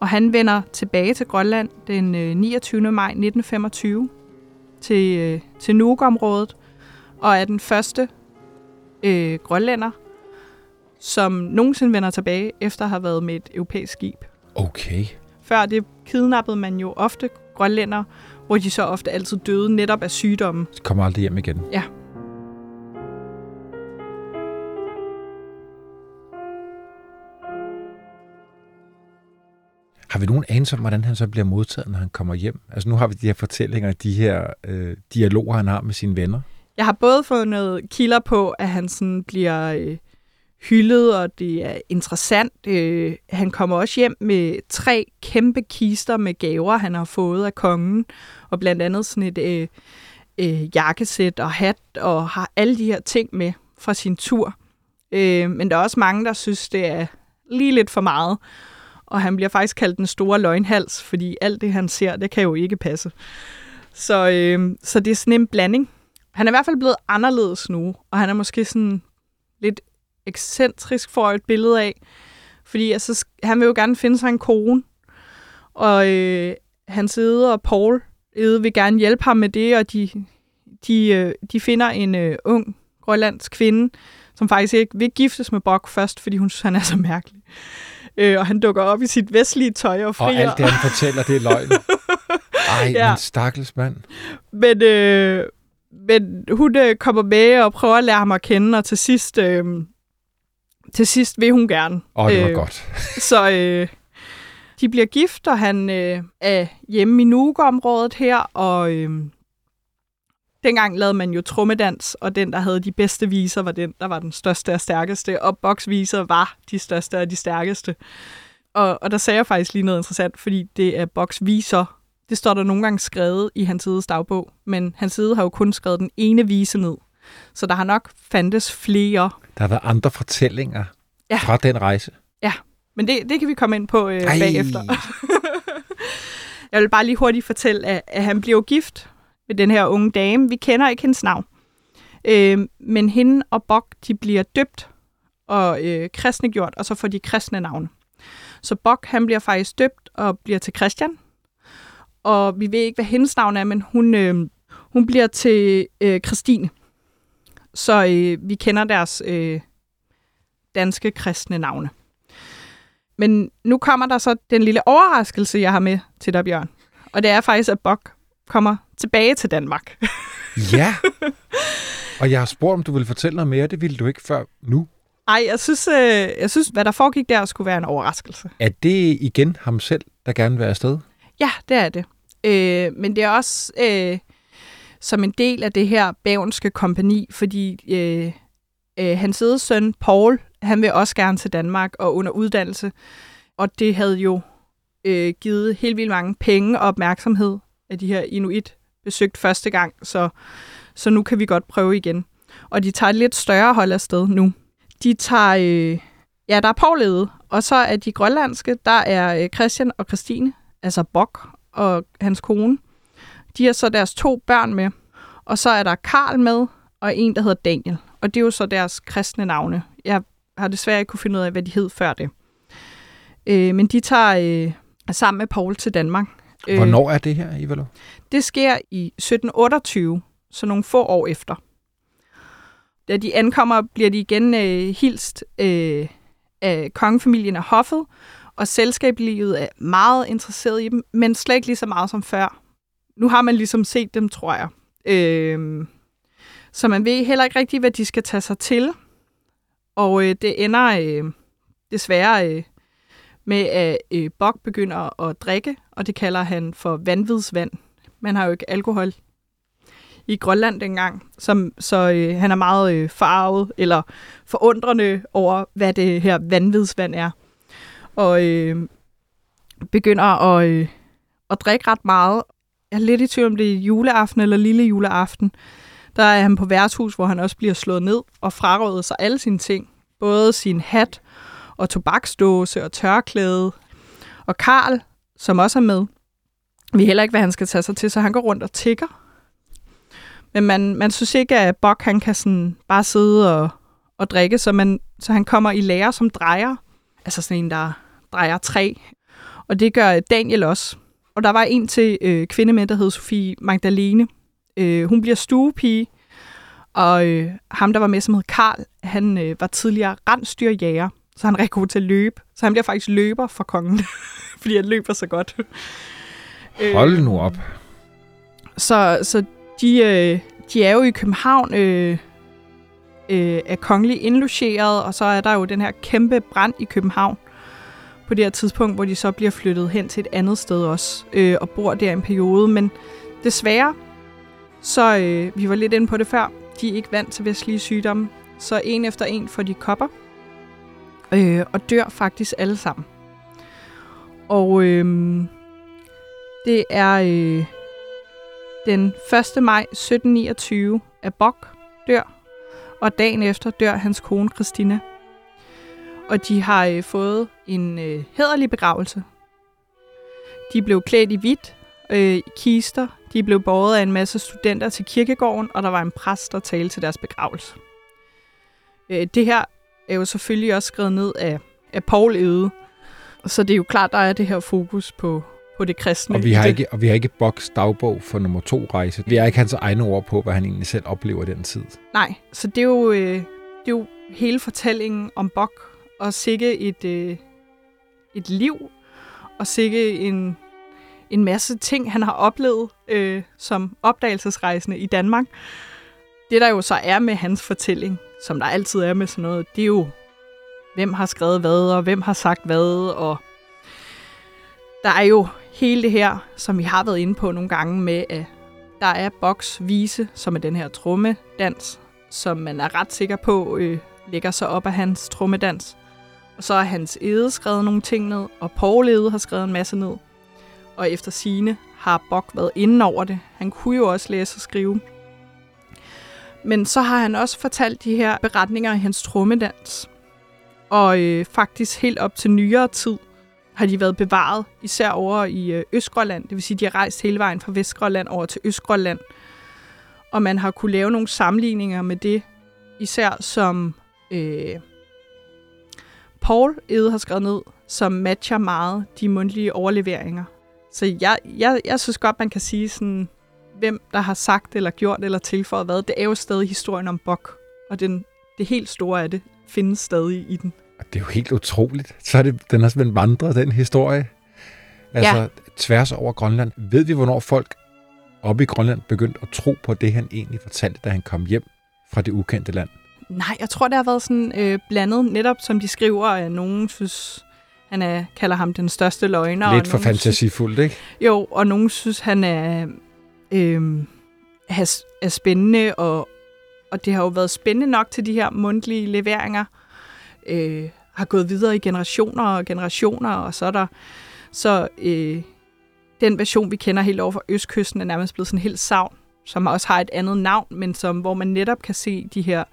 Og han vender tilbage til Grønland den øh, 29. maj 1925 til, øh, til Nuuk-området, og er den første øh, grønlænder, som nogensinde vender tilbage, efter at have været med et europæisk skib. Okay. Før det kidnappede man jo ofte grønlænder, hvor de så ofte altid døde netop af sygdomme. Så kommer aldrig hjem igen. Ja. Har vi nogen anelse om, hvordan han så bliver modtaget, når han kommer hjem? Altså nu har vi de her fortællinger, de her øh, dialoger, han har med sine venner. Jeg har både fået noget kilder på, at han sådan bliver øh, hyldet, og det er interessant. Øh, han kommer også hjem med tre kæmpe kister med gaver, han har fået af kongen, og blandt andet sådan et øh, øh, jakkesæt og hat, og har alle de her ting med fra sin tur. Øh, men der er også mange, der synes, det er lige lidt for meget. Og han bliver faktisk kaldt den store løgnhals, fordi alt det, han ser, det kan jo ikke passe. Så, øh, så det er sådan en blanding. Han er i hvert fald blevet anderledes nu, og han er måske sådan lidt ekscentrisk for et billede af. Fordi altså, han vil jo gerne finde sig en kone, og øh, hans æde og Paul æde vil gerne hjælpe ham med det, og de, de, øh, de finder en øh, ung grønlandsk kvinde, som faktisk ikke vil giftes med Bok først, fordi hun synes, han er så mærkelig. Øh, og han dukker op i sit vestlige tøj og frier. Og alt det, han fortæller, det er løgn. Ej, ja. Men stakkels mand. Men, øh, men hun øh, kommer med og prøver at lære ham at kende, og til sidst, øh, til sidst vil hun gerne. Åh, det var Øh, godt. Så øh, de bliver gift, og han øh, er hjemme i Nuuk-området her, og øh, dengang lavede man jo trummedans, og den, der havde de bedste viser, var den, der var den største og stærkeste, og boksviser var de største og de stærkeste. Og, og der sagde jeg faktisk lige noget interessant, fordi det er boksviser. Det står der nogle gange skrevet i hans sides dagbog, men hans side har jo kun skrevet den ene vise ned. Så der har nok fandtes flere. Der har været andre fortællinger Ja. fra den rejse. Men det, det kan vi komme ind på øh, Ej. bagefter. Jeg vil bare lige hurtigt fortælle, at, at han blev gift den her unge dame. Vi kender ikke hendes navn. Øh, men hende og Bok, de bliver døbt og øh, kristnegjort, og så får de kristne navne. Så Bok, han bliver faktisk døbt og bliver til Christian. Og vi ved ikke, hvad hendes navn er, men hun, øh, hun bliver til øh, Christine. Så øh, vi kender deres øh, danske kristne navne. Men nu kommer der så den lille overraskelse, jeg har med til dig, Bjørn. Og det er faktisk, at Bok kommer tilbage til Danmark. Ja. Og jeg har spurgt, om du ville fortælle noget mere. Det ville du ikke før nu. Ej, jeg synes, øh, jeg synes, hvad der foregik der, skulle være en overraskelse. Er det igen ham selv, der gerne vil afsted? Ja, det er det. Øh, men det er også øh, som en del af det her bævnske kompani, fordi øh, øh, hans søn, Paul, han vil også gerne til Danmark og under uddannelse. Og det havde jo øh, givet helt vildt mange penge og opmærksomhed af de her inuit besøgt første gang, så, så nu kan vi godt prøve igen. Og de tager et lidt større hold afsted nu. De tager, øh, ja, der er Paul og så er de grønlandske, der er øh, Christian og Christine, altså Bok og hans kone. De har så deres to børn med, og så er der Karl med, og en, der hedder Daniel. Og det er jo så deres kristne navne. Jeg har desværre ikke kunne finde ud af, hvad de hed før det. Øh, men de tager øh, sammen med Paul til Danmark. Øh, Hvornår er det her, Ivalo? Det sker i 1728, så nogle få år efter. Da de ankommer, bliver de igen øh, hilst øh, af kongefamilien af hoffet, og selskabslivet er meget interesseret i dem, men slet ikke lige så meget som før. Nu har man ligesom set dem, tror jeg. Øh, så man ved heller ikke rigtigt, hvad de skal tage sig til. Og øh, det ender øh, desværre øh, med, at øh, Bok begynder at drikke, og det kalder han for vanvidsvand. Man har jo ikke alkohol i Grønland dengang, som, så øh, han er meget øh, farvet eller forundrende over, hvad det her vanvidsvand er. Og øh, begynder at, øh, at drikke ret meget. Jeg er lidt i tvivl om det er juleaften eller lille juleaften. Der er han på værtshus, hvor han også bliver slået ned og frarådet sig alle sine ting. Både sin hat og tobaksdåse og tørklæde. Og Karl, som også er med, ved heller ikke, hvad han skal tage sig til, så han går rundt og tigger. Men man, man synes ikke, at Bok han kan sådan bare sidde og, og drikke, så, man, så han kommer i lære som drejer. Altså sådan en, der drejer træ. Og det gør Daniel også. Og der var en til øh, kvinde med, der hed Sofie Magdalene. Øh, hun bliver stuepige, og øh, ham, der var med, som hed Karl, han øh, var tidligere rensdyrjæger, så han er rigtig god til at løbe. Så han bliver faktisk løber for kongen, fordi han løber så godt. Hold nu op. Så, så de, øh, de er jo i København øh, øh, er kongelig indlogeret, og så er der jo den her kæmpe brand i København på det her tidspunkt, hvor de så bliver flyttet hen til et andet sted også, øh, og bor der en periode. Men desværre, så øh, vi var lidt inde på det før, de er ikke vant til vestlige sygdomme, så en efter en får de kopper, øh, og dør faktisk alle sammen. Og øh, det er øh, den 1. maj 1729, at Bok dør, og dagen efter dør hans kone Christina. Og de har øh, fået en øh, hederlig begravelse. De blev klædt i hvidt, øh, i kister. De blev båret af en masse studenter til kirkegården, og der var en præst, der talte til deres begravelse. Øh, det her er jo selvfølgelig også skrevet ned af, af Paul Ede. Så det er jo klart, der er det her fokus på, på det kristne. Og vi har ikke, og vi har ikke Boks dagbog for nummer to rejse. Vi har ikke hans egne ord på, hvad han egentlig selv oplever i den tid. Nej, så det er jo, øh, det er jo hele fortællingen om Bok, og sikke et, øh, et liv, og sikke en, en masse ting, han har oplevet øh, som opdagelsesrejsende i Danmark. Det, der jo så er med hans fortælling, som der altid er med sådan noget, det er jo, hvem har skrevet hvad, og hvem har sagt hvad, og der er jo hele det her, som vi har været inde på nogle gange med, at der er Boks Vise, som er den her trommedans, som man er ret sikker på øh, ligger sig op af hans trommedans. Og så har hans Ede skrevet nogle ting ned, og Paul Ede har skrevet en masse ned. Og efter sine har Bok været inde over det. Han kunne jo også læse og skrive. Men så har han også fortalt de her beretninger i hans trommedans. Og øh, faktisk helt op til nyere tid har de været bevaret, især over i øh, Østgrønland. Det vil sige, de har rejst hele vejen fra Vestgrønland over til Østgrønland. Og man har kunne lave nogle sammenligninger med det, især som øh, Paul Ede har skrevet ned, som matcher meget de mundtlige overleveringer. Så jeg, jeg, jeg synes godt, man kan sige sådan, hvem der har sagt eller gjort eller tilføjet hvad. Det er jo stadig historien om Bok, og den, det helt store af det findes stadig i den. Det er jo helt utroligt. Så er det, den har simpelthen vandret, den historie. Altså, Ja. tværs over Grønland. Ved vi, hvornår folk oppe i Grønland begyndte at tro på det, han egentlig fortalte, da han kom hjem fra det ukendte land? Nej, jeg tror, det har været sådan øh, blandet, netop som de skriver, at nogen synes, han er, kalder ham den største løgner. Lidt og for synes- fantasifuldt, ikke? Jo, og nogen synes, han er, øh, er, spændende, og, og det har jo været spændende nok til de her mundtlige leveringer. Øh, har gået videre i generationer og generationer, og så er der så øh, den version, vi kender helt over for Østkysten, er nærmest blevet sådan helt savn, som også har et andet navn, men som, hvor man netop kan se de her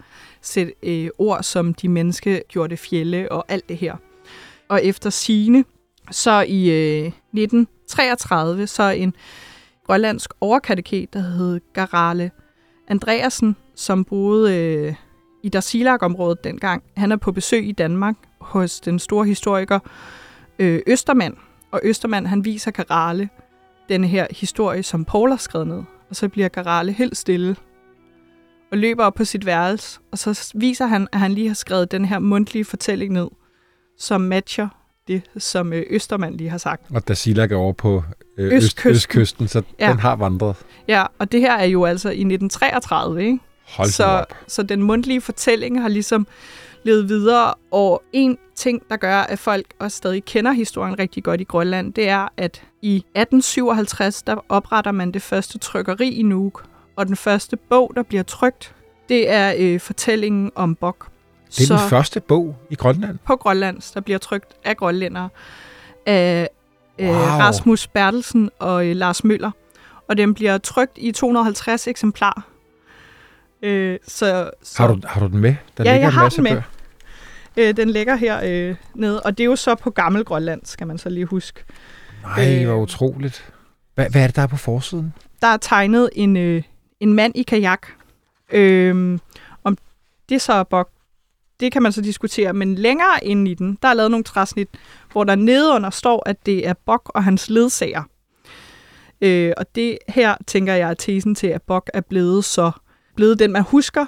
sæt, øh, ord, som de menneske gjorde det fjelle og alt det her. Og efter sine så i øh, 1933, så en grønlandsk overkateket, der hed Garale Andreasen, som boede øh, i Darsilak-området dengang. Han er på besøg i Danmark hos den store historiker øh, Østermand. Og Østermand, han viser Garale den her historie, som Paul har skrevet ned. Og så bliver Garale helt stille og løber op på sit værelse. Og så viser han, at han lige har skrevet den her mundtlige fortælling ned, som matcher det, som øh, Østermand lige har sagt. Og da Silak er over på øh, øst, Østkysten. østkysten, så Ja. den har vandret. Ja, og det her er jo altså i 1933, ikke? Hold så, så, op. så den mundtlige fortælling har ligesom levet videre, og en ting, der gør, at folk også stadig kender historien rigtig godt i Grønland, det er, at i 1857, der opretter man det første trykkeri i Nuuk, og den første bog, der bliver trykt, det er øh, fortællingen om Bok. Det er så... den første bog i Grønland. på Grønlands, der bliver trykt af grønlændere, af øh, Wow. Rasmus Bertelsen og øh, Lars Møller. Og den bliver trykt i 250 eksemplarer. Øh, så så Har du, har du den med? Der Ja, ligger jeg en har den med. bøger. øh, den ligger her øh, nede, og det er jo så på gammel Grønland, skal man så lige huske. Nej, Øh. hvor utroligt. Hvad, hvad er det, der er på forsiden? Der er tegnet en, øh, en mand i kajak. Øh, om det så er Bok, det kan man så diskutere, men længere inde i den, der er lavet nogle træsnit, hvor der nedenunder står, at det er Bok og hans ledsager. Øh, og det her, tænker jeg, er tesen til, at Bok er blevet så blevet den, man husker,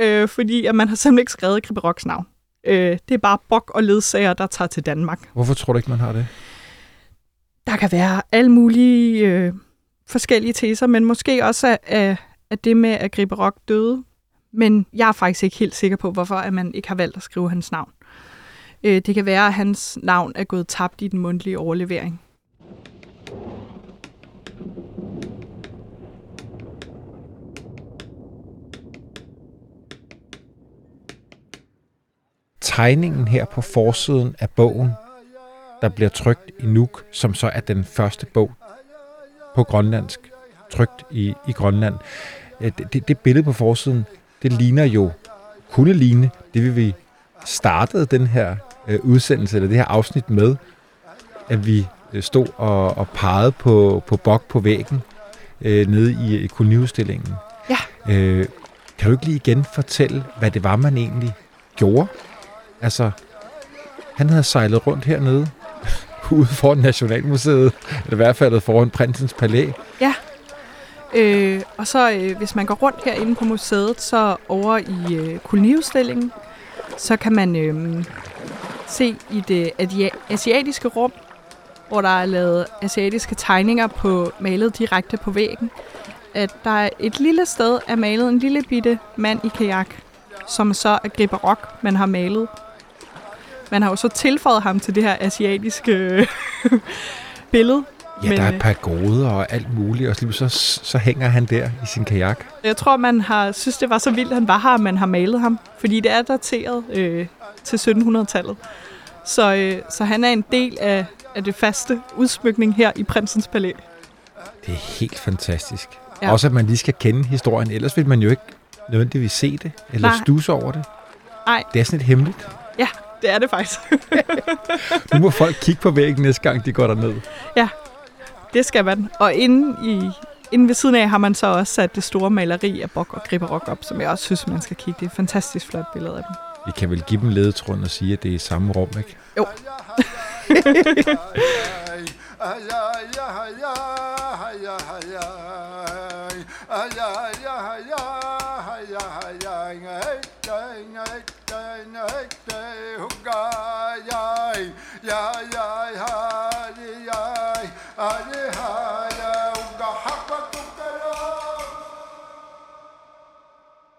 øh, fordi at man har simpelthen ikke skrevet Gribberoks navn. Øh, det er bare Bok og ledsager, der tager til Danmark. Hvorfor tror du ikke, man har det? Der kan være alle mulige øh, forskellige teser, men måske også at, at det med, at Gribberok døde. Men jeg er faktisk ikke helt sikker på, hvorfor at man ikke har valgt at skrive hans navn. Øh, det kan være, at hans navn er gået tabt i den mundtlige overlevering. tegningen her på forsiden af bogen, der bliver trykt i Nuuk, som så er den første bog på grønlandsk, trygt i, i Grønland. Øh, det, det billede på forsiden, det ligner jo, kunne ligne, det vi startede den her øh, udsendelse, eller det her afsnit med, at vi øh, stod og, og pegede på, på bok på væggen øh, nede i, i koloniudstillingen. Ja. Øh, kan du ikke lige igen fortælle, hvad det var, man egentlig gjorde Altså, han havde sejlet rundt hernede, ude foran Nationalmuseet, eller i hvert fald foran Prinsens Palæ. Ja, øh, og så øh, hvis man går rundt herinde på museet, så over i øh, koloniudstillingen, så kan man øh, se i det asiatiske rum, hvor der er lavet asiatiske tegninger på malet direkte på væggen, at der er et lille sted er malet en lille bitte mand i kajak, som så er Gribberok, man har malet man har jo så tilføjet ham til det her asiatiske øh, billede. Ja, men, der er et par goder og alt muligt, og så, så hænger han der i sin kajak. Jeg tror, man har synes, det var så vildt, han var her, at man har malet ham. Fordi det er dateret øh, til 1700-tallet. Så, øh, så han er en del af, af det faste udsmykning her i Prinsens Palæ. Det er helt fantastisk. Ja. Også at man lige skal kende historien, ellers vil man jo ikke nødvendigvis se det, eller Nej. stuse over det. Nej. Det er sådan lidt hemmeligt. Ja, det er det faktisk. nu må folk kigge på væggen næste gang, de går derned. Ja, det skal man. Og inde, i, inde ved siden af har man så også sat det store maleri af Bok og Gribberok op, som jeg også synes, man skal kigge. Det er et fantastisk flot billede af dem. Vi kan vel give dem ledetråden og sige, at det er i samme rum, ikke? Jo.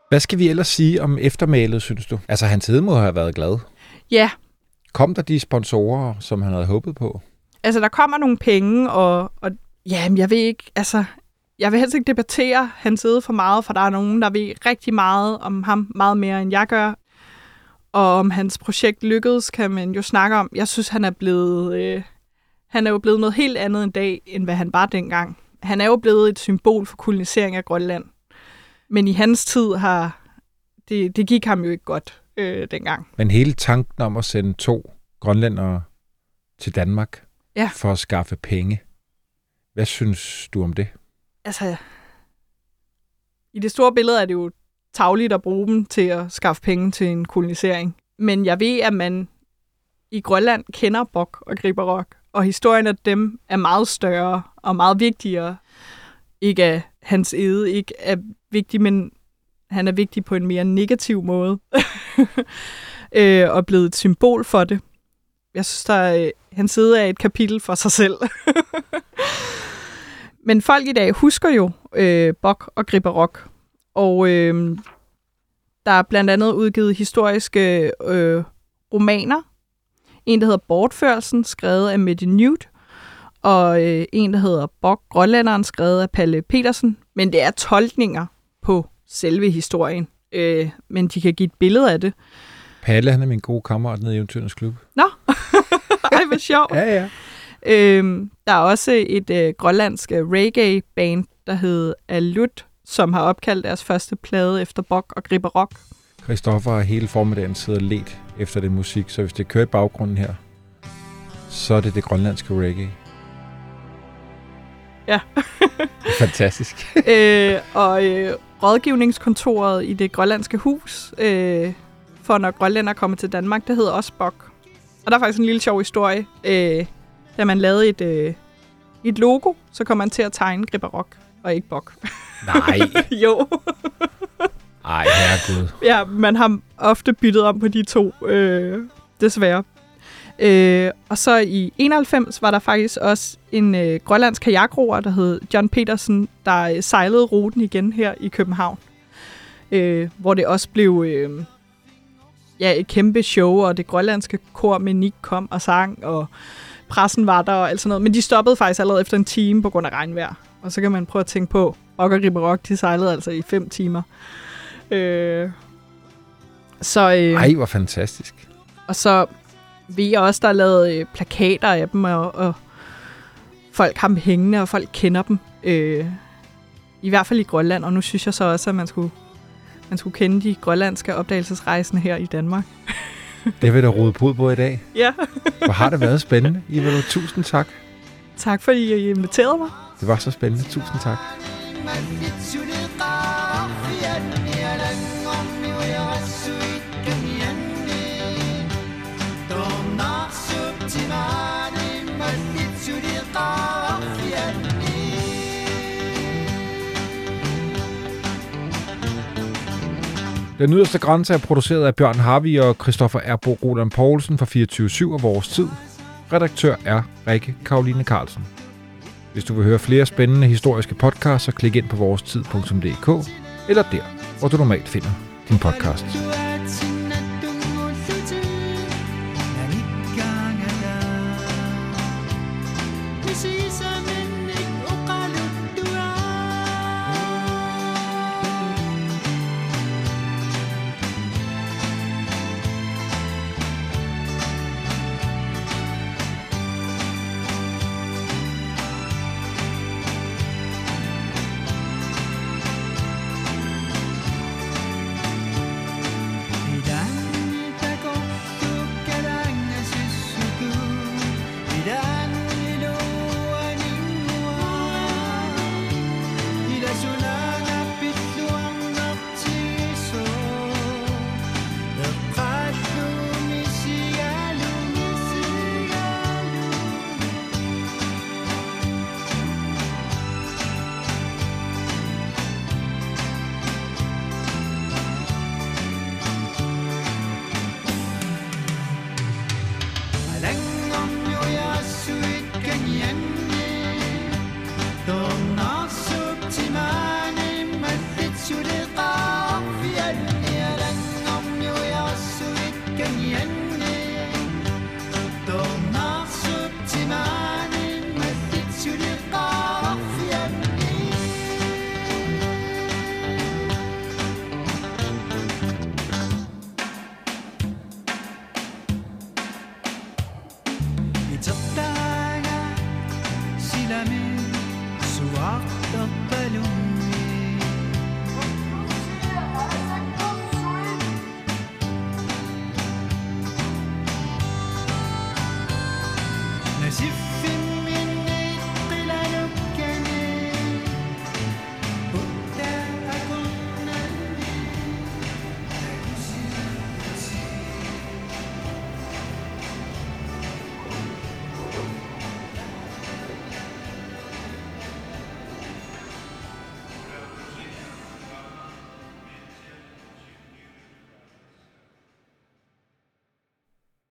Hvad skal vi ellers sige om eftermælet, synes du? Altså, hans hede må have været glad. Ja. Kom der de sponsorer, som han havde håbet på? Altså, der kommer nogle penge, og, og ja, jeg ved ikke, altså, jeg vil helst ikke debattere hans side for meget, for der er nogen, der ved rigtig meget om ham, meget mere end jeg gør. Og om hans projekt lykkedes, kan man jo snakke om. Jeg synes, han er blevet, øh, han er jo blevet noget helt andet en dag, end hvad han var dengang. Han er jo blevet et symbol for kolonisering af Grønland. Men i hans tid har det, det gik ham jo ikke godt øh, dengang. Men hele tanken om at sende to grønlændere til Danmark ja. for at skaffe penge, hvad synes du om det? Altså, i det store billede er det jo tagligt at bruge dem til at skaffe penge til en kolonisering. Men jeg ved, at man i Grønland kender Bok og Gribberok, og historien af dem er meget større og meget vigtigere. Ikke af hans ede, ikke er vigtig, men han er vigtig på en mere negativ måde. øh, og blevet et symbol for det. Jeg synes, der er, øh, hans side er et kapitel for sig selv. men folk i dag husker jo øh, Bok og Gribberok. Og øh, der er blandt andet udgivet historiske øh, romaner. En, der hedder Bortførelsen, skrevet af Mette Newt, og øh, en, der hedder Bok Grønlanderen, skrevet af Palle Petersen. Men det er tolkninger på selve historien, øh, men de kan give et billede af det. Palle, han er min gode kammerat nede i Eventyrens Klub. Nå, ej, hvor sjovt. ja, ja. Øhm, der er også et øh, grønlandsk øh, reggae-band, der hedder Alut, som har opkaldt deres første plade efter Bok og Gribber Rock. Christoffer har hele formiddagen siddet og let efter den musik, så hvis det kører i baggrunden her, så er det det grønlandske reggae. Ja. Fantastisk. øh, og øh, rådgivningskontoret i det grønlandske hus øh, for, når grønlænder kommer til Danmark, det hedder også bok. Og der er faktisk en lille sjov historie. Øh, da man lavede et, øh, et logo, så kom man til at tegne Gribberok og ikke bok. Nej. jo. Ej, herregud. Ja, man har ofte byttet om på de to, øh, desværre. Øh, og så i 91 var der faktisk også en øh, grønlandsk kajakroer, der hed John Petersen, der øh, sejlede ruten igen her i København. Øh, hvor det også blev øh, ja, et kæmpe show, og det grønlandske kor med Nick kom og sang, og pressen var der og alt sådan noget. Men de stoppede faktisk allerede efter en time på grund af regnvejr. Og så kan man prøve at tænke på, Rock og Ribberok, de sejlede altså i fem timer. Øh, så, øh, Ej, hvor fantastisk. og så ved jeg også, der er lavet øh, plakater af dem, og, og folk har dem hængende, og folk kender dem. Øh, I hvert fald i Grønland, og nu synes jeg så også, at man skulle, man skulle kende de grønlandske opdagelsesrejsende her i Danmark. Det vil der rode på på i dag. Ja, Hvor har det været spændende. Ivalo, tusind tak. tak fordi I inviterede mig. Det var så spændende. Tusind tak. Den yderste grænse er produceret af Bjørn Harvey og Christoffer Erbo Roland Poulsen fra 24-7 og Vores Tid. Redaktør er Rikke Karoline Carlsen. Hvis du vil høre flere spændende historiske podcasts, så klik ind på vorestid.dk eller der, hvor du normalt finder din podcast.